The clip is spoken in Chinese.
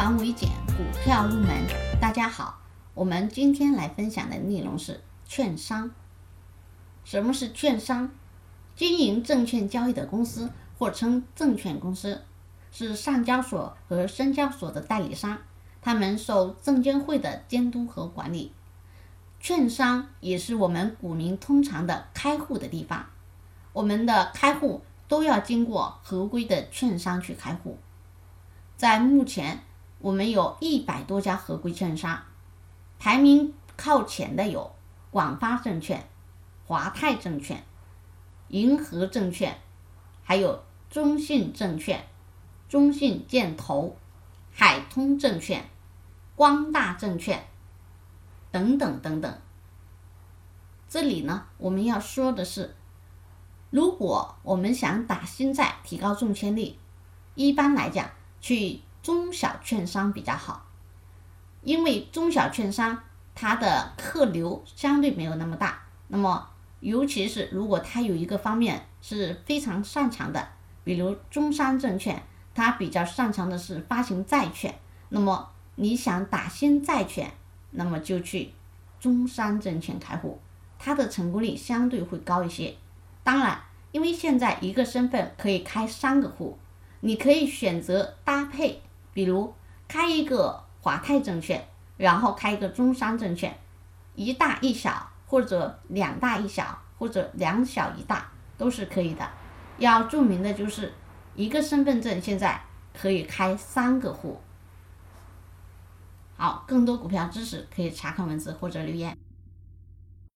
防微减，股票入门。大家好，我们今天来分享的内容是券商。什么是券商？经营证券交易的公司，或称证券公司，是上交所和深交所的代理商，他们受证监会的监督和管理。券商也是我们股民通常的开户的地方，我们的开户都要经过合规的券商去开户。在目前，我们有一百多家合规券商，排名靠前的有广发证券、华泰证券、银河证券，还有中信证券、中信建投、海通证券、光大证券等等等等。这里呢，我们要说的是，如果我们想打新债、提高中签率，一般来讲。去中小券商比较好，因为中小券商它的客流相对没有那么大。那么，尤其是如果它有一个方面是非常擅长的，比如中山证券，它比较擅长的是发行债券。那么你想打新债券，那么就去中山证券开户，它的成功率相对会高一些。当然，因为现在一个身份可以开三个户。你可以选择搭配，比如开一个华泰证券，然后开一个中山证券，一大一小，或者两大一小，或者两小一大都是可以的。要注明的就是一个身份证现在可以开三个户。好，更多股票知识可以查看文字或者留言。